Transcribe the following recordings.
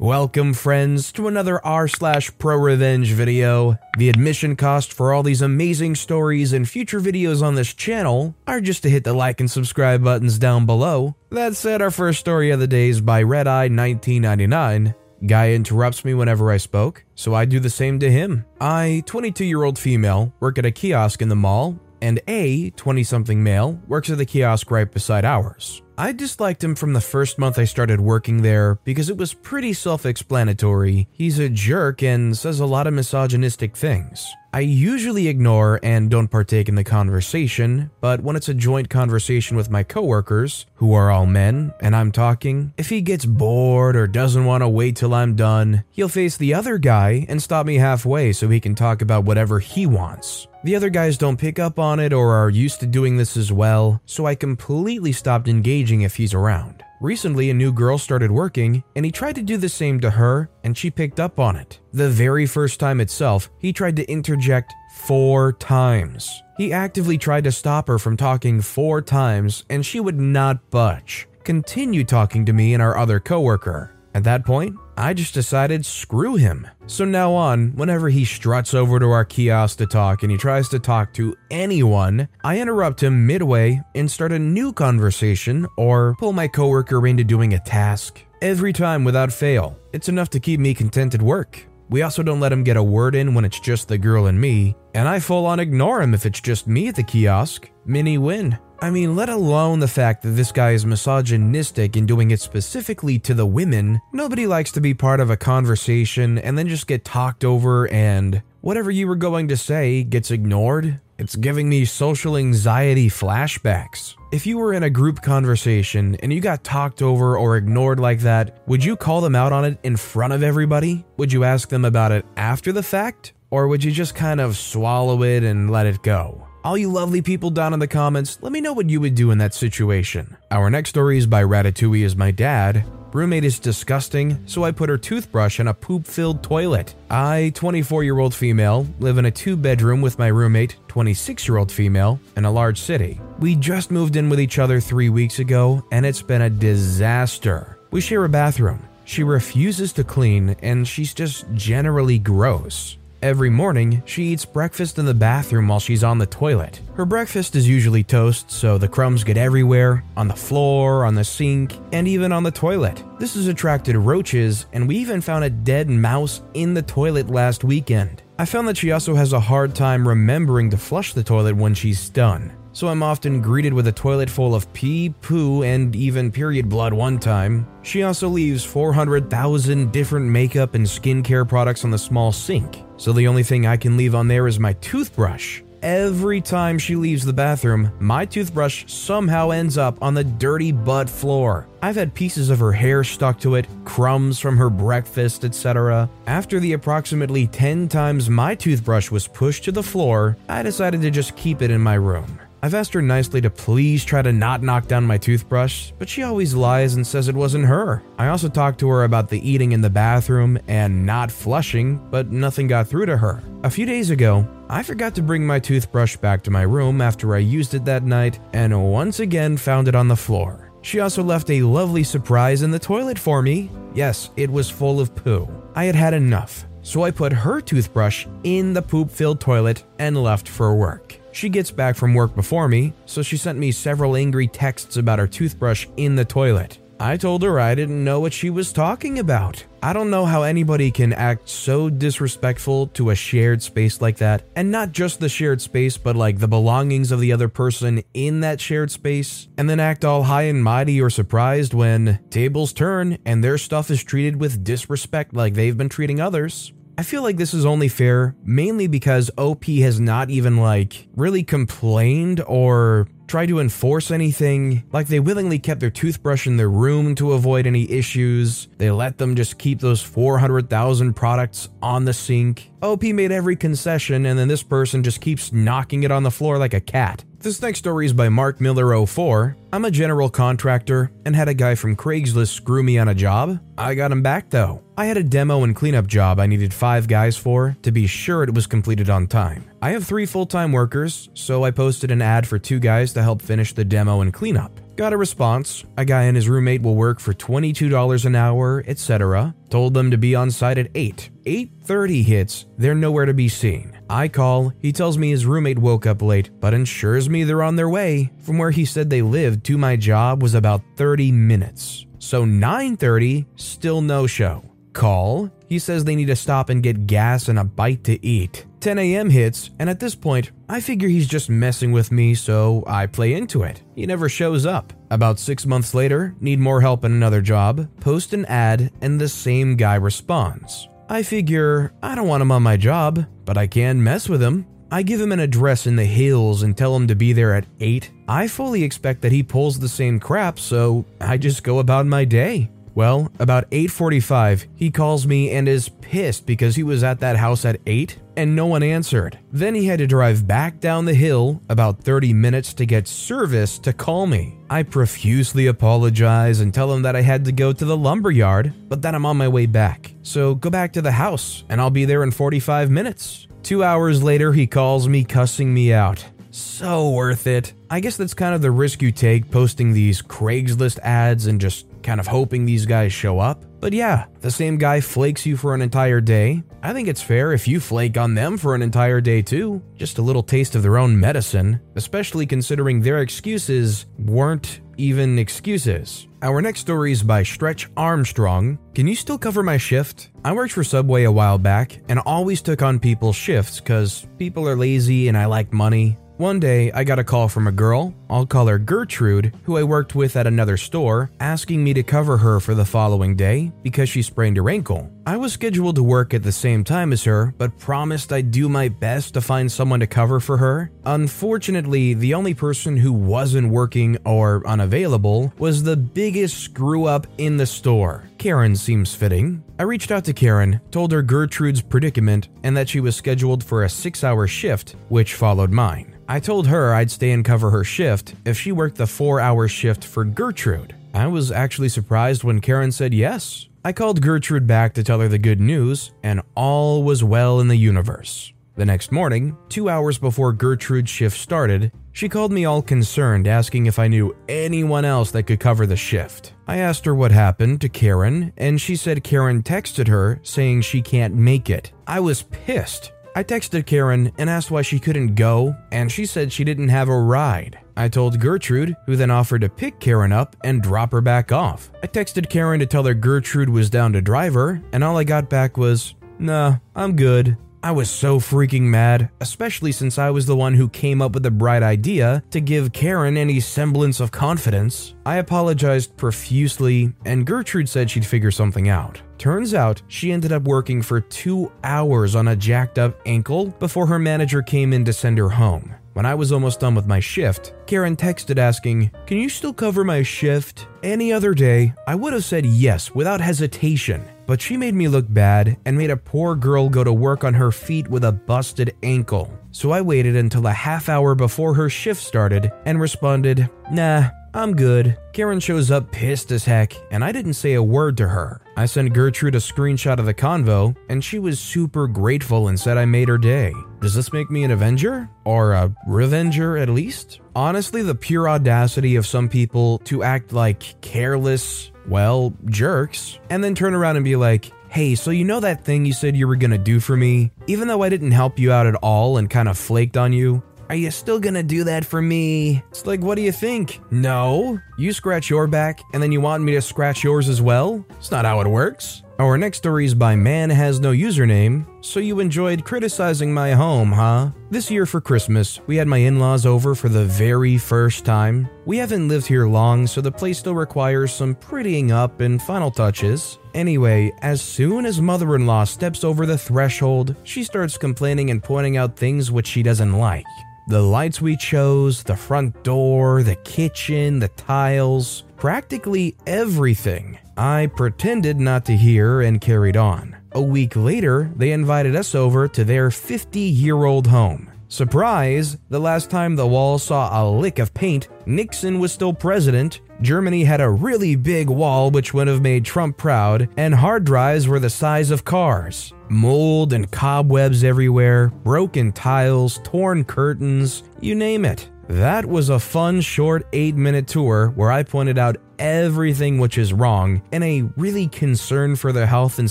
Welcome, friends, to another r slash pro revenge video. The admission cost for all these amazing stories and future videos on this channel are just to hit the like and subscribe buttons down below. That said, our first story of the day is by Red Eye 1999. Guy interrupts me whenever I spoke, so I do the same to him. I, 22 year old female, work at a kiosk in the mall, and A, 20 something male, works at the kiosk right beside ours. I disliked him from the first month I started working there because it was pretty self explanatory. He's a jerk and says a lot of misogynistic things. I usually ignore and don't partake in the conversation, but when it's a joint conversation with my coworkers, who are all men, and I'm talking, if he gets bored or doesn't want to wait till I'm done, he'll face the other guy and stop me halfway so he can talk about whatever he wants. The other guys don't pick up on it or are used to doing this as well, so I completely stopped engaging if he's around. Recently, a new girl started working, and he tried to do the same to her, and she picked up on it. The very first time itself, he tried to interject four times. He actively tried to stop her from talking four times, and she would not budge. Continue talking to me and our other coworker. At that point, I just decided screw him. So now on, whenever he struts over to our kiosk to talk and he tries to talk to anyone, I interrupt him midway and start a new conversation or pull my coworker into doing a task. Every time without fail. It's enough to keep me content at work. We also don't let him get a word in when it's just the girl and me, and I full on ignore him if it's just me at the kiosk. Mini win. I mean, let alone the fact that this guy is misogynistic in doing it specifically to the women, nobody likes to be part of a conversation and then just get talked over and whatever you were going to say gets ignored. It's giving me social anxiety flashbacks. If you were in a group conversation and you got talked over or ignored like that, would you call them out on it in front of everybody? Would you ask them about it after the fact? Or would you just kind of swallow it and let it go? All you lovely people down in the comments, let me know what you would do in that situation. Our next story is by Ratatouille is my dad. Roommate is disgusting, so I put her toothbrush in a poop filled toilet. I, 24 year old female, live in a two bedroom with my roommate, 26 year old female, in a large city. We just moved in with each other three weeks ago, and it's been a disaster. We share a bathroom. She refuses to clean, and she's just generally gross. Every morning, she eats breakfast in the bathroom while she's on the toilet. Her breakfast is usually toast, so the crumbs get everywhere on the floor, on the sink, and even on the toilet. This has attracted roaches, and we even found a dead mouse in the toilet last weekend. I found that she also has a hard time remembering to flush the toilet when she's done so I'm often greeted with a toilet full of pee, poo, and even period blood one time. She also leaves 400,000 different makeup and skincare products on the small sink, so the only thing I can leave on there is my toothbrush. Every time she leaves the bathroom, my toothbrush somehow ends up on the dirty butt floor. I've had pieces of her hair stuck to it, crumbs from her breakfast, etc. After the approximately 10 times my toothbrush was pushed to the floor, I decided to just keep it in my room. I've asked her nicely to please try to not knock down my toothbrush, but she always lies and says it wasn't her. I also talked to her about the eating in the bathroom and not flushing, but nothing got through to her. A few days ago, I forgot to bring my toothbrush back to my room after I used it that night and once again found it on the floor. She also left a lovely surprise in the toilet for me. Yes, it was full of poo. I had had enough, so I put her toothbrush in the poop filled toilet and left for work. She gets back from work before me, so she sent me several angry texts about her toothbrush in the toilet. I told her I didn't know what she was talking about. I don't know how anybody can act so disrespectful to a shared space like that, and not just the shared space, but like the belongings of the other person in that shared space, and then act all high and mighty or surprised when tables turn and their stuff is treated with disrespect like they've been treating others. I feel like this is only fair mainly because OP has not even like really complained or try to enforce anything. Like they willingly kept their toothbrush in their room to avoid any issues. They let them just keep those 400,000 products on the sink. OP made every concession, and then this person just keeps knocking it on the floor like a cat. This next story is by Mark Miller 04. I'm a general contractor and had a guy from Craigslist screw me on a job. I got him back though. I had a demo and cleanup job I needed five guys for to be sure it was completed on time. I have three full time workers, so I posted an ad for two guys to help finish the demo and cleanup. Got a response. A guy and his roommate will work for $22 an hour, etc. Told them to be on site at 8. 8:30 hits. They're nowhere to be seen. I call. He tells me his roommate woke up late, but ensures me they're on their way. From where he said they lived to my job was about 30 minutes. So 9:30, still no show. Call. He says they need to stop and get gas and a bite to eat. 10 a.m. hits, and at this point, I figure he's just messing with me, so I play into it. He never shows up. About six months later, need more help in another job, post an ad, and the same guy responds. I figure I don't want him on my job, but I can mess with him. I give him an address in the hills and tell him to be there at 8. I fully expect that he pulls the same crap, so I just go about my day. Well, about 8:45, he calls me and is pissed because he was at that house at 8 and no one answered. Then he had to drive back down the hill about 30 minutes to get service to call me. I profusely apologize and tell him that I had to go to the lumber yard, but that I'm on my way back. So go back to the house and I'll be there in 45 minutes. 2 hours later, he calls me cussing me out. So worth it. I guess that's kind of the risk you take posting these Craigslist ads and just kind of hoping these guys show up. But yeah, the same guy flakes you for an entire day. I think it's fair if you flake on them for an entire day too. Just a little taste of their own medicine, especially considering their excuses weren't even excuses. Our next story is by Stretch Armstrong. Can you still cover my shift? I worked for Subway a while back and always took on people's shifts because people are lazy and I like money. One day, I got a call from a girl, I'll call her Gertrude, who I worked with at another store, asking me to cover her for the following day because she sprained her ankle. I was scheduled to work at the same time as her, but promised I'd do my best to find someone to cover for her. Unfortunately, the only person who wasn't working or unavailable was the biggest screw up in the store. Karen seems fitting. I reached out to Karen, told her Gertrude's predicament, and that she was scheduled for a six hour shift, which followed mine. I told her I'd stay and cover her shift if she worked the four hour shift for Gertrude. I was actually surprised when Karen said yes. I called Gertrude back to tell her the good news, and all was well in the universe. The next morning, two hours before Gertrude's shift started, she called me all concerned, asking if I knew anyone else that could cover the shift. I asked her what happened to Karen, and she said Karen texted her saying she can't make it. I was pissed. I texted Karen and asked why she couldn't go, and she said she didn't have a ride. I told Gertrude, who then offered to pick Karen up and drop her back off. I texted Karen to tell her Gertrude was down to drive her, and all I got back was, Nah, I'm good. I was so freaking mad, especially since I was the one who came up with the bright idea to give Karen any semblance of confidence. I apologized profusely, and Gertrude said she'd figure something out. Turns out, she ended up working for two hours on a jacked up ankle before her manager came in to send her home. When I was almost done with my shift, Karen texted asking, Can you still cover my shift? Any other day, I would have said yes without hesitation, but she made me look bad and made a poor girl go to work on her feet with a busted ankle. So I waited until a half hour before her shift started and responded, Nah, I'm good. Karen shows up pissed as heck, and I didn't say a word to her. I sent Gertrude a screenshot of the convo, and she was super grateful and said I made her day. Does this make me an Avenger? Or a Revenger at least? Honestly, the pure audacity of some people to act like careless, well, jerks, and then turn around and be like, Hey, so you know that thing you said you were gonna do for me? Even though I didn't help you out at all and kind of flaked on you, are you still gonna do that for me? It's like, what do you think? No. You scratch your back and then you want me to scratch yours as well? It's not how it works. Our next story is by Man Has No Username. So you enjoyed criticizing my home, huh? This year for Christmas, we had my in laws over for the very first time. We haven't lived here long, so the place still requires some prettying up and final touches. Anyway, as soon as mother in law steps over the threshold, she starts complaining and pointing out things which she doesn't like. The lights we chose, the front door, the kitchen, the tiles, practically everything. I pretended not to hear and carried on. A week later, they invited us over to their 50 year old home. Surprise! The last time the wall saw a lick of paint, Nixon was still president, Germany had a really big wall which would have made Trump proud, and hard drives were the size of cars. Mold and cobwebs everywhere, broken tiles, torn curtains, you name it. That was a fun, short 8 minute tour where I pointed out everything which is wrong in a really concern for the health and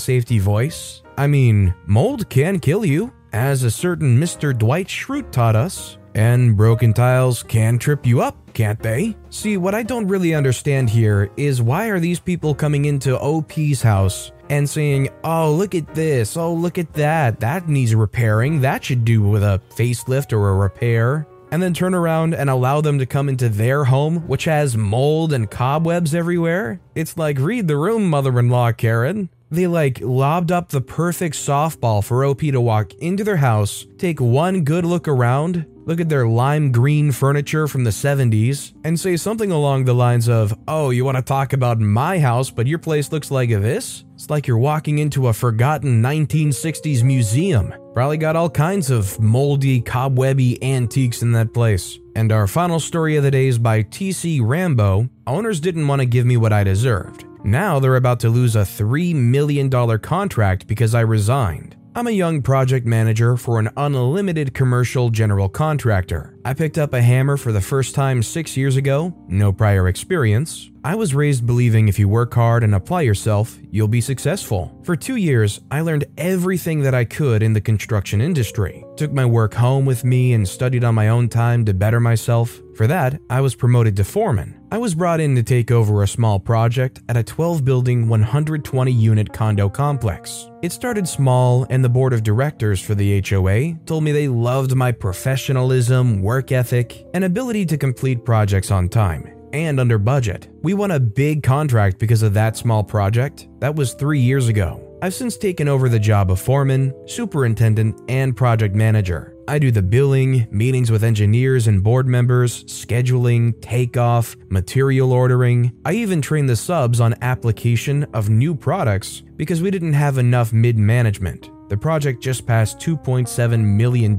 safety voice. I mean, mold can kill you, as a certain Mr. Dwight Schrute taught us. And broken tiles can trip you up, can't they? See, what I don't really understand here is why are these people coming into OP's house and saying, oh, look at this, oh, look at that, that needs repairing, that should do with a facelift or a repair and then turn around and allow them to come into their home, which has mold and cobwebs everywhere? It's like, read the room, mother in law Karen. They like lobbed up the perfect softball for OP to walk into their house, take one good look around, look at their lime green furniture from the 70s, and say something along the lines of, Oh, you want to talk about my house, but your place looks like this? It's like you're walking into a forgotten 1960s museum. Probably got all kinds of moldy, cobwebby antiques in that place. And our final story of the day is by TC Rambo. Owners didn't want to give me what I deserved. Now they're about to lose a $3 million contract because I resigned. I'm a young project manager for an unlimited commercial general contractor. I picked up a hammer for the first time six years ago, no prior experience. I was raised believing if you work hard and apply yourself, you'll be successful. For two years, I learned everything that I could in the construction industry. Took my work home with me and studied on my own time to better myself. For that, I was promoted to foreman. I was brought in to take over a small project at a 12 building, 120 unit condo complex. It started small, and the board of directors for the HOA told me they loved my professionalism, work ethic, and ability to complete projects on time and under budget. We won a big contract because of that small project. That was three years ago. I've since taken over the job of foreman, superintendent, and project manager. I do the billing, meetings with engineers and board members, scheduling, takeoff, material ordering. I even train the subs on application of new products because we didn't have enough mid management. The project just passed $2.7 million.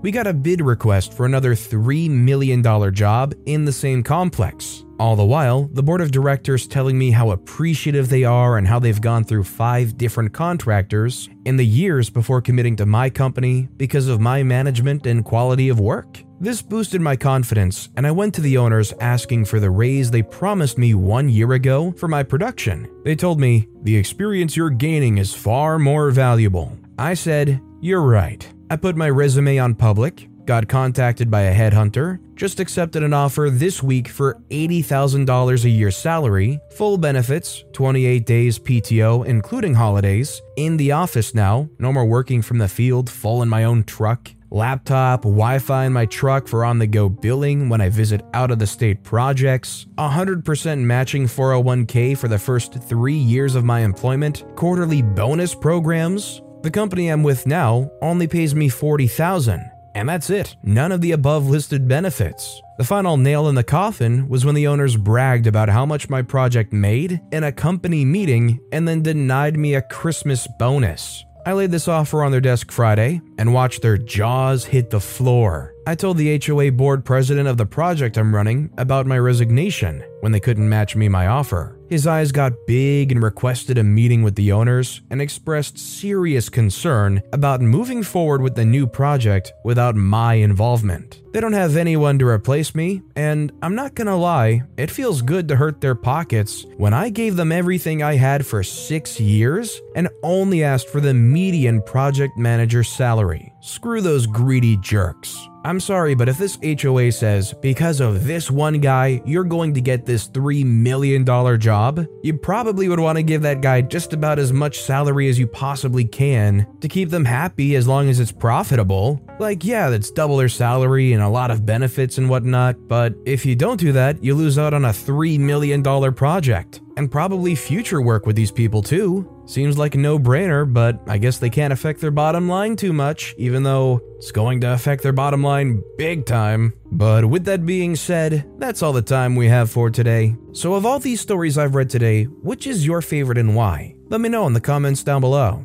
We got a bid request for another $3 million job in the same complex. All the while, the board of directors telling me how appreciative they are and how they've gone through five different contractors in the years before committing to my company because of my management and quality of work. This boosted my confidence, and I went to the owners asking for the raise they promised me one year ago for my production. They told me, The experience you're gaining is far more valuable. I said, You're right. I put my resume on public, got contacted by a headhunter, just accepted an offer this week for $80,000 a year salary, full benefits, 28 days PTO, including holidays, in the office now, no more working from the field, full in my own truck, laptop, Wi Fi in my truck for on the go billing when I visit out of the state projects, 100% matching 401k for the first three years of my employment, quarterly bonus programs. The company I'm with now only pays me 40,000 and that's it, none of the above listed benefits. The final nail in the coffin was when the owners bragged about how much my project made in a company meeting and then denied me a Christmas bonus. I laid this offer on their desk Friday and watched their jaws hit the floor. I told the HOA board president of the project I'm running about my resignation when they couldn't match me my offer. His eyes got big and requested a meeting with the owners and expressed serious concern about moving forward with the new project without my involvement. They don't have anyone to replace me, and I'm not gonna lie, it feels good to hurt their pockets when I gave them everything I had for six years and only asked for the median project manager salary. Screw those greedy jerks. I'm sorry, but if this HOA says, because of this one guy, you're going to get this $3 million job, you probably would want to give that guy just about as much salary as you possibly can to keep them happy as long as it's profitable. Like, yeah, that's double their salary and a lot of benefits and whatnot, but if you don't do that, you lose out on a $3 million project. And probably future work with these people too. Seems like a no brainer, but I guess they can't affect their bottom line too much, even though it's going to affect their bottom line big time. But with that being said, that's all the time we have for today. So, of all these stories I've read today, which is your favorite and why? Let me know in the comments down below.